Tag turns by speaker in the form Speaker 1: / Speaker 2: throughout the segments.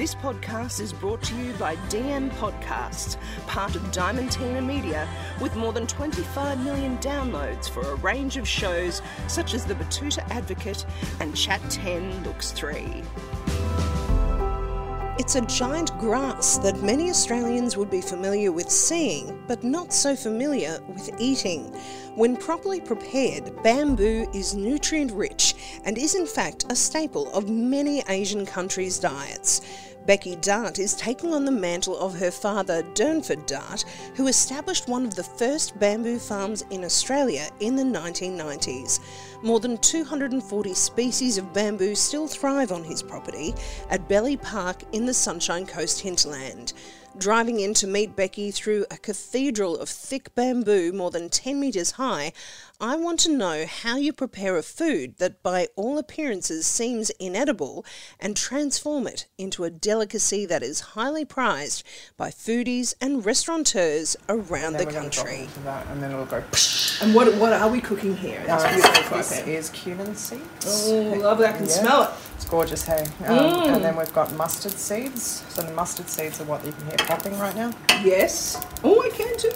Speaker 1: This podcast is brought to you by DM Podcasts, part of Diamantina Media, with more than 25 million downloads for a range of shows such as The Betoota Advocate and Chat 10 Looks 3. It's a giant grass that many Australians would be familiar with seeing, but not so familiar with eating. When properly prepared, bamboo is nutrient rich and is in fact a staple of many Asian countries' diets. Becky Dart is taking on the mantle of her father, Durnford Dart, who established one of the first bamboo farms in Australia in the 1990s. More than 240 species of bamboo still thrive on his property at Belli Park in the Sunshine Coast hinterland. Driving in to meet Becky through a cathedral of thick bamboo more than 10 metres high, I want to know how you prepare a food that by all appearances seems inedible and transform it into a delicacy that is highly prized by foodies and restaurateurs around the
Speaker 2: Then we're drop
Speaker 1: country.
Speaker 2: that, and then it'll go.
Speaker 1: And what, what are we cooking here?
Speaker 2: Uh, so this is cumin seeds.
Speaker 1: Oh, lovely. I can
Speaker 2: Yeah.
Speaker 1: smell it.
Speaker 2: It's gorgeous, hey. Um,
Speaker 1: Mm.
Speaker 2: And then we've got mustard seeds. So the mustard seeds are what you can hear popping right now.
Speaker 1: Yes. Oh, I can too.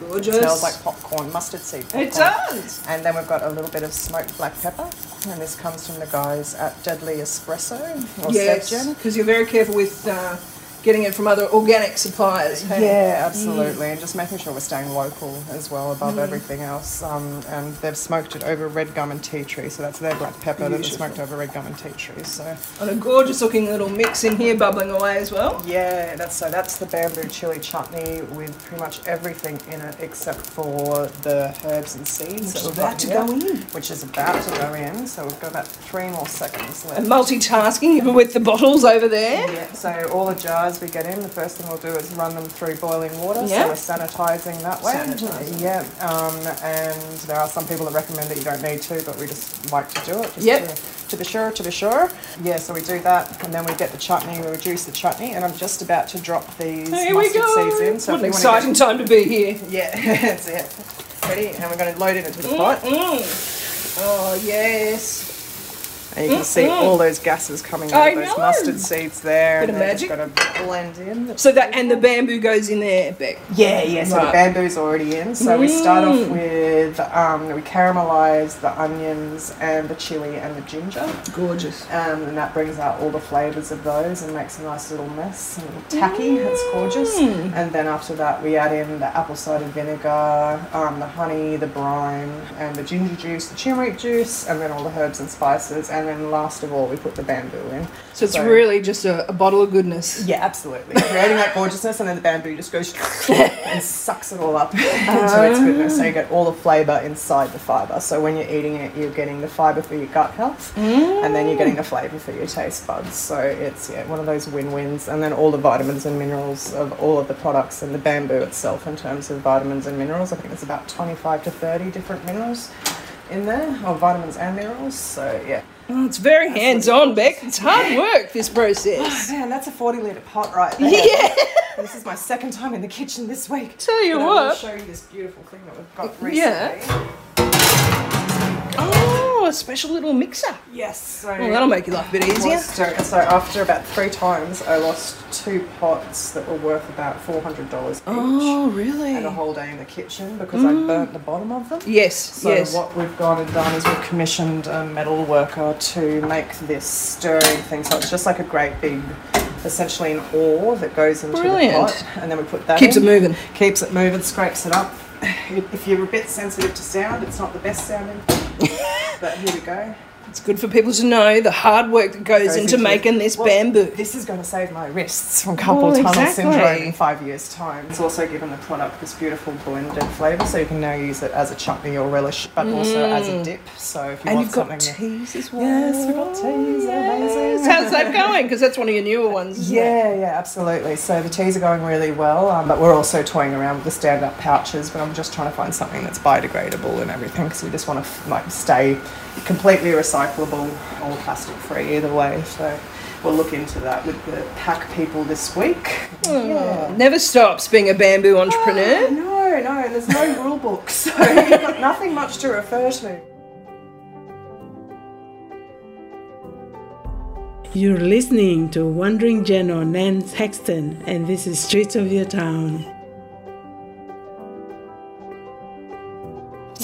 Speaker 1: Gorgeous.
Speaker 2: smells like popcorn, mustard seed popcorn.
Speaker 1: It does.
Speaker 2: And then we've got a little bit of smoked black pepper. And this comes from the guys at Deadly Espresso or
Speaker 1: Yes, because you're very careful with uh, getting it from other organic suppliers. hey?
Speaker 2: Yeah, absolutely, and just making sure we're staying local as well above everything else. Um, and they've smoked it over red gum and tea tree, so that's their black pepper that
Speaker 1: Beautiful.
Speaker 2: smoked over red gum and tea tree. So
Speaker 1: And a gorgeous looking little mix in here bubbling away as well.
Speaker 2: yeah, that's so that's the bamboo chili chutney with pretty much everything in it except for the herbs and seeds
Speaker 1: Which
Speaker 2: that
Speaker 1: is
Speaker 2: we've
Speaker 1: about
Speaker 2: got
Speaker 1: to
Speaker 2: here,
Speaker 1: go in.
Speaker 2: Which is about to go in. So we've got about three more seconds left.
Speaker 1: And multitasking with the bottles over there.
Speaker 2: Yeah, so all the jars we get in, the first thing we'll do is run them through boiling water.
Speaker 1: Yeah.
Speaker 2: So we're sanitising that way.
Speaker 1: Sanitising.
Speaker 2: Yeah, um, and there are some people that recommend that you don't need to, but we just like to do it. Just
Speaker 1: Yep.
Speaker 2: To, to be sure, to be sure. Yeah, so we do that, and then we get the chutney, we reduce the chutney, and I'm just about to drop these
Speaker 1: Here we
Speaker 2: mustard
Speaker 1: go.
Speaker 2: seeds in. So
Speaker 1: what an
Speaker 2: if you wanna
Speaker 1: exciting time to be here.
Speaker 2: Yeah, that's it. Ready? And we're going to load it into the pot.
Speaker 1: Mm. Oh, yes.
Speaker 2: And you can see all those gases coming
Speaker 1: I
Speaker 2: out of those
Speaker 1: know.
Speaker 2: mustard seeds there.
Speaker 1: Bit
Speaker 2: and
Speaker 1: of
Speaker 2: they're just to blend in.
Speaker 1: So that, and the bamboo goes in there, Beck.
Speaker 2: Yeah, yeah. So
Speaker 1: Right.
Speaker 2: the bamboo's already in. So we start
Speaker 1: Mm.
Speaker 2: off with um, we caramelize the onions and the chili and the ginger,
Speaker 1: Gorgeous.
Speaker 2: um, and that brings out all the flavors of those and makes a nice little mess. A little tacky. It's gorgeous.
Speaker 1: Mm.
Speaker 2: And then after that, we add in the apple cider vinegar, um, the honey, the brine, and the ginger juice, the turmeric juice, and then all the herbs and spices. And then last of all, we put the bamboo in.
Speaker 1: So it's really just a, a bottle of goodness.
Speaker 2: Yeah, absolutely. Creating that gorgeousness, and then the bamboo just goes and sucks it all up into its goodness. So you ah. get all the flavour inside the fibre. So when you're eating it, you're getting the fibre for your gut health, and then you're getting the flavour for your taste buds. So it's yeah, one of those win-wins. And then all the vitamins and minerals of all of the products and the bamboo itself, in terms of vitamins and minerals, I think it's about 25 to 30 different minerals in there, or vitamins and minerals. So yeah.
Speaker 1: Oh, it's very hands on, Beck. It's hard work, this process.
Speaker 2: Oh, man, that's a 40 litre pot right there.
Speaker 1: yeah.
Speaker 2: This is my second time in the kitchen this week.
Speaker 1: Tell you
Speaker 2: But
Speaker 1: what.
Speaker 2: show you this beautiful thing that we've got recently.
Speaker 1: Yeah. A special little mixer.
Speaker 2: Yes. So
Speaker 1: Well, that'll make your life a bit easier.
Speaker 2: So, so after about three times, I lost two pots that were worth about four hundred dollars each,
Speaker 1: Oh, really?
Speaker 2: and a whole day in the kitchen because I mm. burnt the bottom of them.
Speaker 1: Yes,
Speaker 2: So
Speaker 1: yes.
Speaker 2: what we've gone and done is we've commissioned a metal worker to make this stirring thing. So it's just like a great big, essentially an ore that goes into
Speaker 1: Brilliant.
Speaker 2: the pot, and then we put that
Speaker 1: Keeps
Speaker 2: in.
Speaker 1: it moving.
Speaker 2: keeps it moving, scrapes it up. If you're a bit sensitive to sound, it's not the best sounding. but here we go.
Speaker 1: It's good for people to know the hard work that goes,
Speaker 3: Goes
Speaker 1: into
Speaker 3: into
Speaker 1: making this
Speaker 3: Well,
Speaker 1: bamboo.
Speaker 3: This is going to save my wrists from carpal
Speaker 1: Well,
Speaker 3: tunnel
Speaker 1: exactly.
Speaker 3: syndrome in five years' time. It's also given the product this beautiful blended flavour, so you can now use it as a chutney or relish, but also as a dip. So if you
Speaker 1: And
Speaker 3: want
Speaker 1: you've got teas as well.
Speaker 3: Yes, we've got teas, they're amazing.
Speaker 1: How's that going? Because that's one of your newer ones. isn't it?
Speaker 3: Yeah, yeah, absolutely. So the teas are going really well, um, but we're also toying around with the stand-up pouches. But I'm just trying to find something that's biodegradable and everything because we just want to like stay completely recyclable or plastic-free either way. So we'll look into that with the pack people this week. Yeah.
Speaker 1: Oh, never stops being a bamboo entrepreneur.
Speaker 3: Oh, no, no, there's no rule book, so you've got nothing much to refer to.
Speaker 4: You're listening to Wandering Journo Nance Haxton, and this is Streets of Your Town.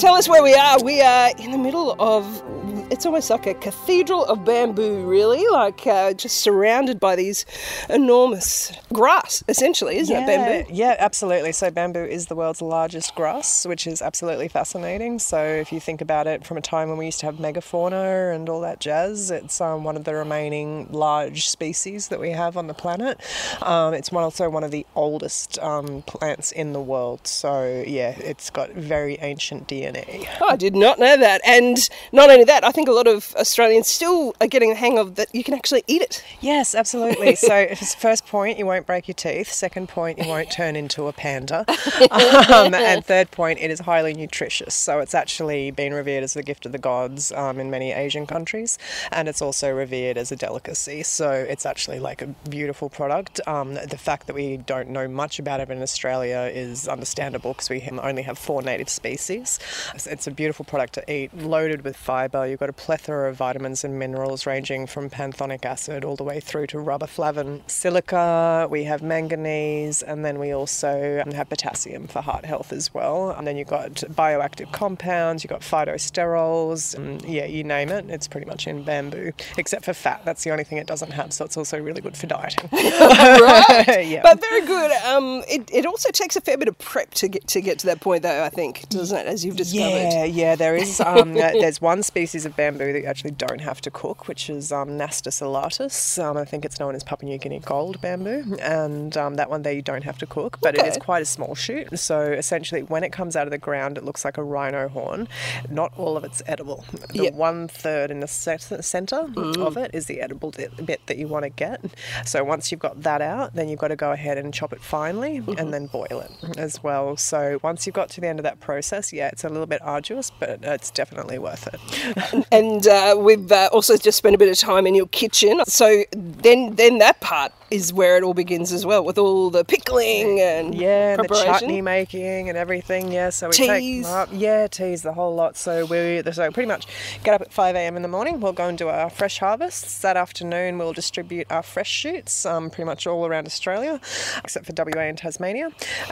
Speaker 1: Tell us where we are. We are in the middle of. It's almost like a cathedral of bamboo, really, like uh, just surrounded by these enormous grass, essentially, isn't it, bamboo?
Speaker 2: Yeah, absolutely. So bamboo is the world's largest grass, which is absolutely fascinating. So if you think about it from a time when we used to have megafauna and all that jazz, it's um, one of the remaining large species that we have on the planet. Um, it's also one of the oldest um, plants in the world. So yeah, it's got very ancient DNA.
Speaker 1: Oh, I did not know that. And not only that, I think a lot of Australians still are getting the hang of that you can actually eat it.
Speaker 2: Yes, absolutely. so, first point, you won't break your teeth. Second point, you won't turn into a panda. Um, and third point, it is highly nutritious. So, it's actually been revered as the gift of the gods um, in many Asian countries, and it's also revered as a delicacy. So, it's actually like a beautiful product. Um, the fact that we don't know much about it in Australia is understandable because we only have four native species. It's- a beautiful product to eat, loaded with fibre. You've got a plethora of vitamins and minerals ranging from pantothenic acid all the way through to riboflavin, silica. We have manganese, and then we also have potassium for heart health as well. And then you've got bioactive compounds, you've got phytosterols, and yeah, you name it. It's pretty much in bamboo, except for fat. That's the only thing it doesn't have, so it's also really good for dieting.
Speaker 1: right.
Speaker 2: yeah.
Speaker 1: But very good. Um, it, it also takes a fair bit of prep to get to get to that point, though. I think, doesn't it? As you've discovered.
Speaker 2: Yeah, yeah. There is um, there's one species of bamboo that you actually don't have to cook, which is um, Nastus elatus. Um, I think it's known as Papua New Guinea gold bamboo, and um, that one there you don't have to cook, but it is quite a small shoot. So essentially, when it comes out of the ground, it looks like a rhino horn. Not all of it's edible. The
Speaker 1: Yep.
Speaker 2: one third in the center
Speaker 1: Mm.
Speaker 2: of it is the edible bit that you want to get. So once you've got that out, then you've got to go ahead and chop it finely
Speaker 1: Mm-hmm.
Speaker 2: and then boil it as well. So once you've got to the end of that process, yeah, it's a little bit arduous, but it's definitely worth it.
Speaker 1: And uh, we've uh, also just spent a bit of time in your kitchen. So then, then that part is where it all begins as well, with all the pickling and
Speaker 2: Yeah, the chutney making and everything. Yeah, so we
Speaker 1: Teas.
Speaker 2: take up. Yeah, teas, the whole lot. So we so pretty much get up at five a.m. in the morning. We'll go and do our fresh harvests. That afternoon, we'll distribute our fresh shoots, um, pretty much all around Australia, except for WA and Tasmania.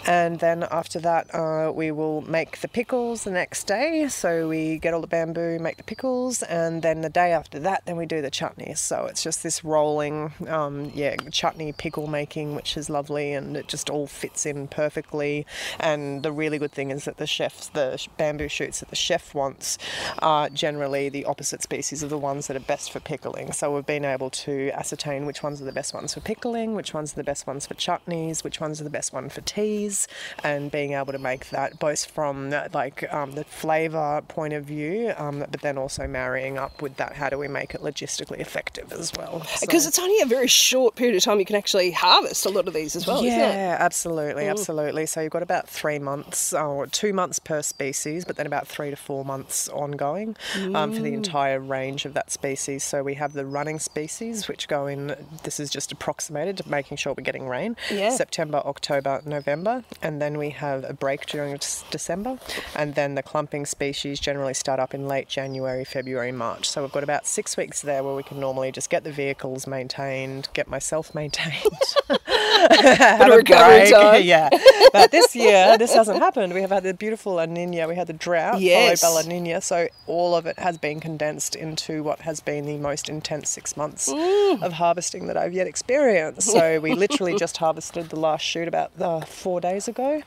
Speaker 2: And then after that, uh, we will make the pickles the next day. So we get all the bamboo, make the pickles, and then the day after that, then we do the chutneys. So it's just this rolling, um, yeah, chutney pickle making, which is lovely, and it just all fits in perfectly. And the really good thing is that the chefs, the bamboo shoots that the chef wants, are generally the opposite species of the ones that are best for pickling. So we've been able to ascertain which ones are the best ones for pickling, which ones are the best ones for chutneys, which ones are the best one for teas, and being able to make that both from like um, the flavour point of view, um, but then also marrying up with that. How do we make it logistically effective as well? So-
Speaker 1: Because it's only a very short period of time you can actually harvest a lot of these as well,
Speaker 2: yeah, absolutely, absolutely. So you've got about three months, or two months per species, but then about three to four months ongoing um,
Speaker 1: Mm.
Speaker 2: for the entire range of that species. So we have the running species, which go in. This is just approximated to making sure we're getting rain.
Speaker 1: Yeah.
Speaker 2: September, October, November, and then we have a break during December, and then the clumping species generally start up in late January, February, March. So we've got about six weeks there where we can normally just get the vehicles maintained, get myself maintained, have a
Speaker 5: recovery time.
Speaker 2: yeah. But this year, this hasn't happened. We have had the beautiful La Nina, we had the drought
Speaker 5: Yes.
Speaker 2: followed by La Nina. So all of it has been condensed into what has been the most intense six months
Speaker 5: Mm.
Speaker 2: of harvesting that I've yet experienced. So we literally just harvested the last shoot about uh, four days ago,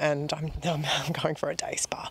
Speaker 2: and I'm, I'm, I'm going for a day spa.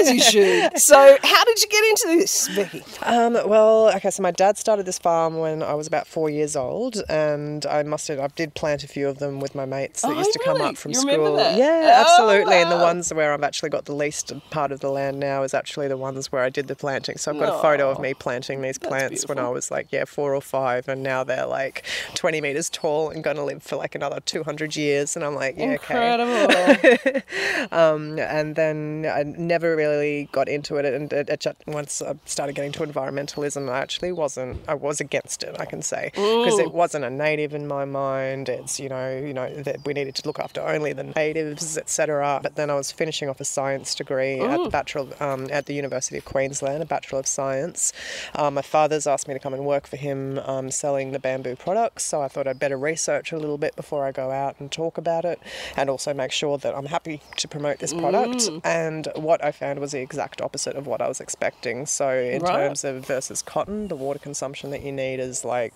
Speaker 5: As you should. So, how did you get into this, Becky?
Speaker 2: Um, well, okay, so my dad started this farm when I was about four years old, and I must have, I did plant a few of them with my mates that
Speaker 5: Oh,
Speaker 2: used to come
Speaker 5: really?
Speaker 2: up from
Speaker 5: You
Speaker 2: school.
Speaker 5: that?
Speaker 2: Yeah,
Speaker 5: Oh,
Speaker 2: absolutely. And the ones where I've actually got the least part of the land now is actually the ones where I did the planting. So I've got a photo of me planting these plants when I was like, yeah, four or five, and now they're like 20 meters tall and going to live for like another 200 years. And I'm like, yeah, okay.
Speaker 5: Incredible.
Speaker 2: Um, and then I never really got into it. And it, it once I started getting to environmentalism, I actually wasn't. I was against it. I can say because it wasn't a native in my mind. It's you know you know that we needed to look after only the natives, etc. But then I was finishing off a science degree at the bachelor of, um, at the University of Queensland, a bachelor of science. Um, my father's asked me to come and work for him um, selling the bamboo products, so I thought I'd better research a little bit before I go out and talk about it, and also make sure that I'm happy to promote this product. And what I found was the exact opposite of what I was expecting. So in
Speaker 5: Right.
Speaker 2: terms of versus cotton, the water consumption that you need is like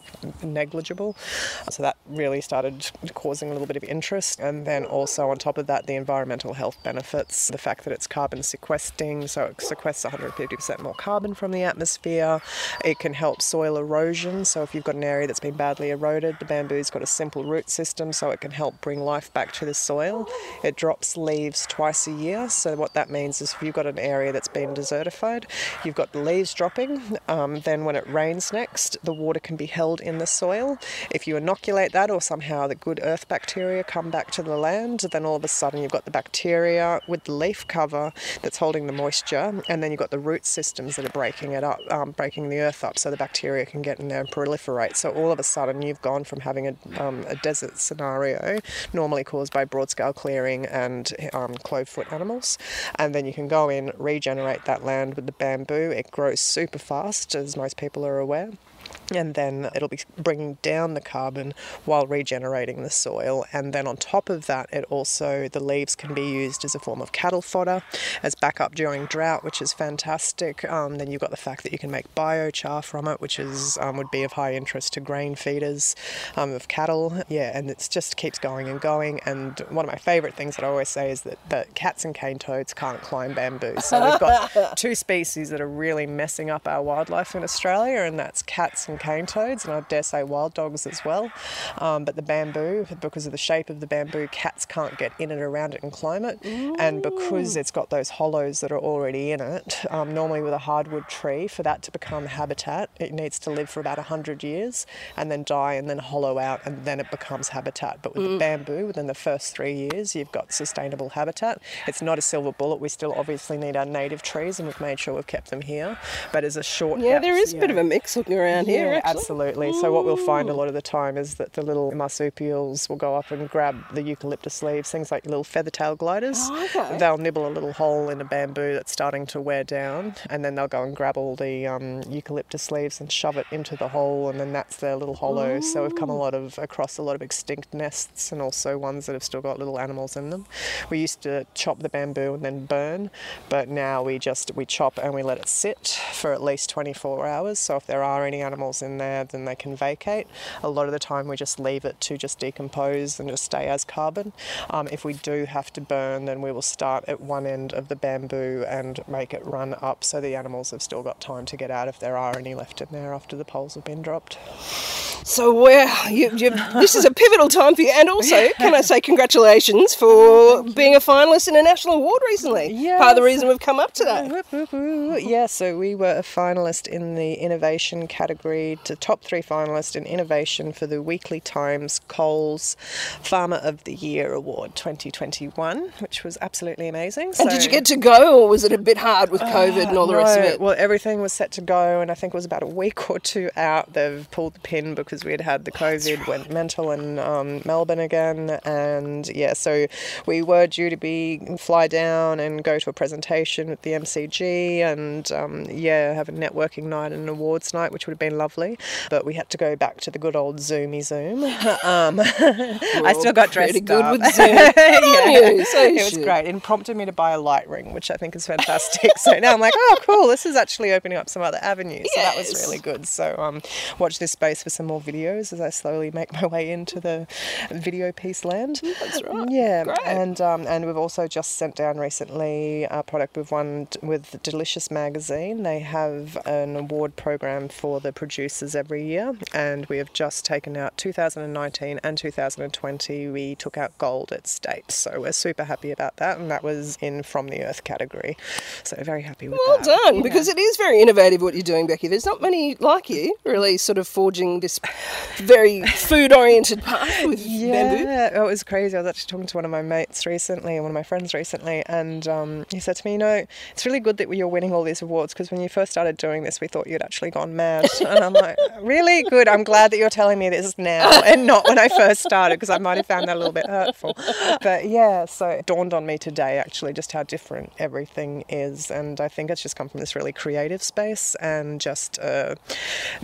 Speaker 2: negligible. So that really started causing a little bit of interest. And then also on top of that, the environmental health benefits, the fact that it's carbon sequestering, so it sequesters 150% more carbon from the atmosphere. It can help soil erosion. So if you've got an area that's been badly eroded, the bamboo's got a simple root system, so it can help bring life back to the soil. It drops leaves twice a year. So what that means is if you've got an area that's been desertified, you've got the leaves dropping. Um, then when it rains next, the water can be held in the soil. If you inoculate that, or somehow the good earth bacteria come back to the land, then all of a sudden you've got the bacteria with the leaf cover that's holding the moisture, and then you've got the root systems that are breaking it up, um, breaking the earth up, so the bacteria can get in there and proliferate. So all of a sudden you've gone from having a, um, a desert scenario, normally caused by broad scale clearing and um, clovefoot animals, and then you can go in, regenerate that land with the bamboo. It grows super fast, as most people are aware and then it'll be bringing down the carbon while regenerating the soil. And then on top of that it also the leaves can be used as a form of cattle fodder as backup during drought which is fantastic. Um, then you've got the fact that you can make biochar from it which is um, would be of high interest to grain feeders um, of cattle. Yeah and it just keeps going and going. And one of my favorite things that I always say is that, that cats and cane toads can't climb bamboo. So we've got two species that are really messing up our wildlife in Australia and that's cats and cane toads, and I dare say wild dogs as well. Um, but the bamboo, because of the shape of the bamboo, cats can't get in and around it and climb it. And because it's got those hollows that are already in it, um, normally with a hardwood tree, for that to become habitat, it needs to live for about 100 years and then die and then hollow out, and then it becomes habitat. But with the bamboo, within the first three years, you've got sustainable habitat. It's not a silver bullet. We still obviously need our native trees, and we've made sure we've kept them here. But as a short
Speaker 5: Yeah,
Speaker 2: gap-
Speaker 5: there is a bit of a mix looking around here, Actually.
Speaker 2: absolutely. So what we'll find a lot of the time is that the little marsupials will go up and grab the eucalyptus leaves, things like little feathertail gliders.
Speaker 5: Oh, okay.
Speaker 2: They'll nibble a little hole in a bamboo that's starting to wear down, and then they'll go and grab all the um, eucalyptus leaves and shove it into the hole, and then that's their little hollow. So we've come a lot of across a lot of extinct nests, and also ones that have still got little animals in them. We used to chop the bamboo and then burn, but now we just we chop and we let it sit for at least 24 hours. So if there are any animals in there, then they can vacate. A lot of the time we just leave it to just decompose and just stay as carbon. Um, if we do have to burn, then we will start at one end of the bamboo and make it run up so the animals have still got time to get out if there are any left in there after the poles have been dropped.
Speaker 5: So, wow, you, you, this is a pivotal time for you. And also, can I say congratulations for being a finalist in a national award recently? Part of the reason we've come up today.
Speaker 2: Yeah, so we were a finalist in the innovation category, to top three finalist in innovation for the Weekly Times Coles Farmer of the Year Award 2021, which was absolutely amazing.
Speaker 5: And did you get to go, or was it a bit hard with COVID and all the rest of it?
Speaker 2: Well, everything was set to go, and I think it was about a week or two out. They've pulled the pin because we had had the COVID, went mental in um, Melbourne again, and yeah, so we were due to be fly down and go to a presentation at the MCG, and um, yeah, have a networking night and an awards night, which would have been lovely. But we had to go back to the good old Zoomy Zoom. Um, I still got dressed
Speaker 5: good
Speaker 2: up.
Speaker 5: with Zoom. On you, so
Speaker 2: it was great. It prompted me to buy a light ring, which I think is fantastic. so now I'm like, oh, cool. This is actually opening up some other avenues. So that was really good. So um, watch this space for some more videos as I slowly make my way into the video piece land.
Speaker 5: That's right.
Speaker 2: Yeah,
Speaker 5: Great.
Speaker 2: and um, and we've also just sent down recently a product we've won with Delicious Magazine. They have an award program for the every year, and we have just taken out 2019 and 2020. We took out gold at state, so we're super happy about that, and that was in from the earth category. So very happy with
Speaker 5: Well
Speaker 2: that.
Speaker 5: done, because it is very innovative what you're doing, Becky. There's not many like you, really, sort of forging this very food-oriented path with bamboo.
Speaker 2: Yeah, it was crazy. I was actually talking to one of my mates recently, one of my friends recently, and um, he said to me, "You know, it's really good that you're winning all these awards because when you first started doing this, we thought you'd actually gone mad." and I'm like, "Really good. I'm glad that you're telling me this now and not when I first started because I might have found that a little bit hurtful." But yeah, so it dawned on me today actually just how different everything is, and I think it's just come from this really creative space and just uh,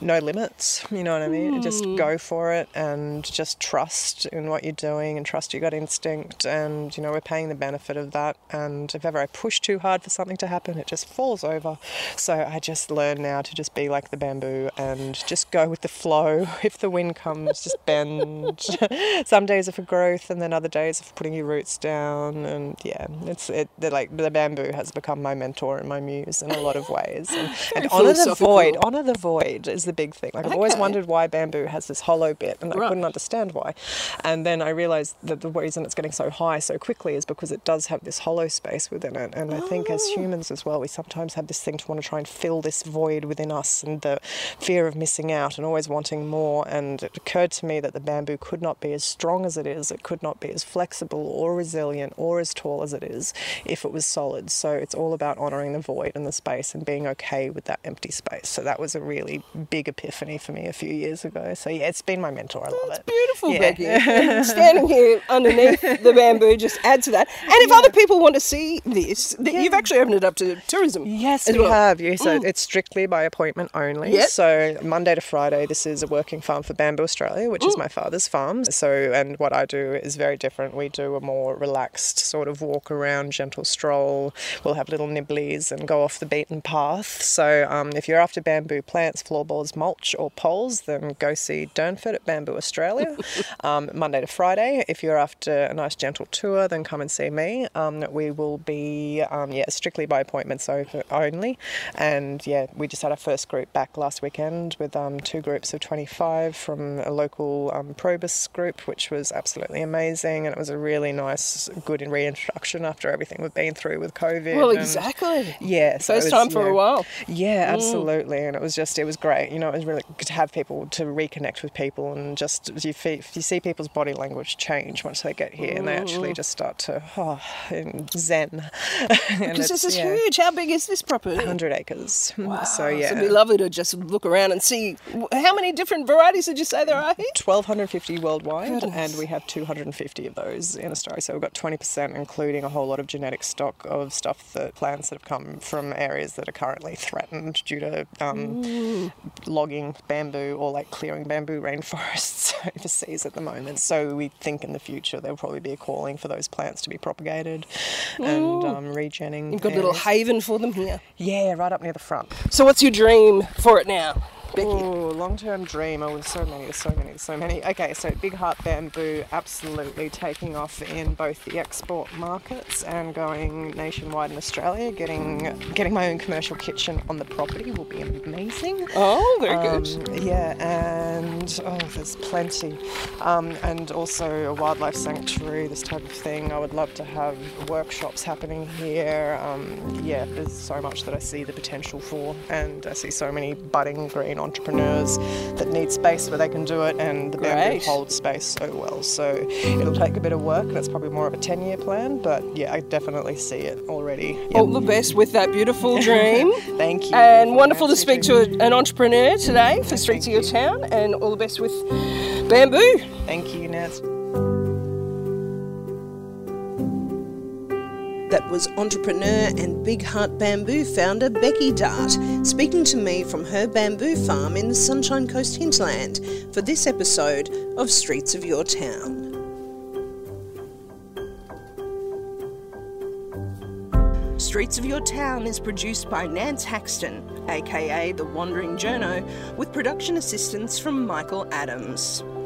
Speaker 2: no limits. You know what I mean? Just go for it and just trust in what you're doing and trust you got instinct. And you know, we're paying the benefit of that. And if ever I push too hard for something to happen, it just falls over. So I just learn now to just be like the bamboo and just go with the flow. If the wind comes, just bend. Some days are for growth, and then other days are for putting your roots down. And yeah, it's it. Like the bamboo has become my mentor and my muse in a lot of ways. And, and honor the void. Honor the void is the big thing. Like I've always wondered why bamboo has this hollow bit, and I couldn't understand why. And then I realized that the reason it's getting so high so quickly is because it does have this hollow space within it. And I think as
Speaker 5: Oh.
Speaker 2: humans as well, we sometimes have this thing to want to try and fill this void within us and the fear of missing out and always wanting more. And it occurred to me that the bamboo could not be as strong as it is, it could not be as flexible or resilient or as tall as it is if it was solid. So it's all about honoring the void and the space and being okay with that empty space. So that was a really big epiphany for me a few years ago. So yeah, it's been my mentor. I love it.
Speaker 5: Beautiful,
Speaker 2: Yeah.
Speaker 5: Becky. Standing here underneath the bamboo just adds to that. And if other people want to see this, th- you've actually opened it up to tourism.
Speaker 2: Yes, we
Speaker 5: well. Mm.
Speaker 2: have. Yeah, so it's strictly by appointment only.
Speaker 5: Yep.
Speaker 2: So Monday to Friday, this is a working farm for Bamboo Australia, which
Speaker 5: Mm.
Speaker 2: is my father's farm. So, and what I do is very different. We do a more relaxed sort of walk around, gentle stroll. We'll have little nibblies and go off the beaten path. So, um, if you're after bamboo plants, floorboards, mulch, or poles, then go see Durnford at Bamboo Australia. um, Monday to Friday. If you're after a nice gentle tour, then come and see me. Um, we will be um, yeah strictly by appointments over only, and yeah we just had our first group back last weekend with um, two groups of 25 from a local um, Probus group, which was absolutely amazing, and it was a really nice, good reintroduction after everything we've been through with COVID.
Speaker 5: Well, exactly.
Speaker 2: yeah, so
Speaker 5: First
Speaker 2: was,
Speaker 5: time for
Speaker 2: you
Speaker 5: a while.
Speaker 2: yeah, absolutely, and it was just it was great. You know, it was really good to have people to reconnect with people, and just you you see people's body language change once they get here, and they actually just start to oh, zen.
Speaker 5: Because this is huge. How big is this property?
Speaker 2: Hundred acres.
Speaker 5: Wow.
Speaker 2: So yeah.
Speaker 5: it'd be lovely to just look around and see how many different varieties did you say there are here?
Speaker 2: 1250 worldwide,
Speaker 5: Goodness.
Speaker 2: and we have 250 of those in Australia. So we've got 20%, including a whole lot of genetic stock of stuff that plants that have come from areas that are currently threatened due to um, logging bamboo or like clearing bamboo rainforests overseas at the moment. So we think in the future there'll probably be a calling for those plants to be propagated and um, regenning.
Speaker 5: You've got a little haven for them here.
Speaker 2: Yeah, right up near the front.
Speaker 5: So, what's your dream for it now, Becky?
Speaker 2: Oh, long-term dream. Oh, there's so many, so many, so many. Okay, so Big Heart Bamboo absolutely taking off in both the export markets and going nationwide in Australia. Getting getting my own commercial kitchen on the property will be amazing.
Speaker 5: Oh, very
Speaker 2: Um,
Speaker 5: good.
Speaker 2: Yeah, and oh, there's plenty. Um, and also a wildlife sanctuary, this type of thing. I would love to have workshops happening here. Um, yeah, there's so much that I see the potential for, and I see so many budding green entrepreneurs that need space where they can do it, and the bamboo
Speaker 5: Great.
Speaker 2: holds space so well. So it'll take a bit of work, and it's probably more of a 10 year plan, but yeah, I definitely see it already. Yep.
Speaker 5: All the best with that beautiful dream.
Speaker 2: Thank you.
Speaker 5: And wonderful to speak to a- an entrepreneur today for Streets of Your Town, and all the best with bamboo.
Speaker 2: Thank you, Naz.
Speaker 1: That was entrepreneur and Big Heart Bamboo founder Becky Dart speaking to me from her bamboo farm in the Sunshine Coast hinterland for this episode of Streets of Your Town. Streets of Your Town is produced by Nance Haxton, aka The Wandering Journo, with production assistance from Michael Adams.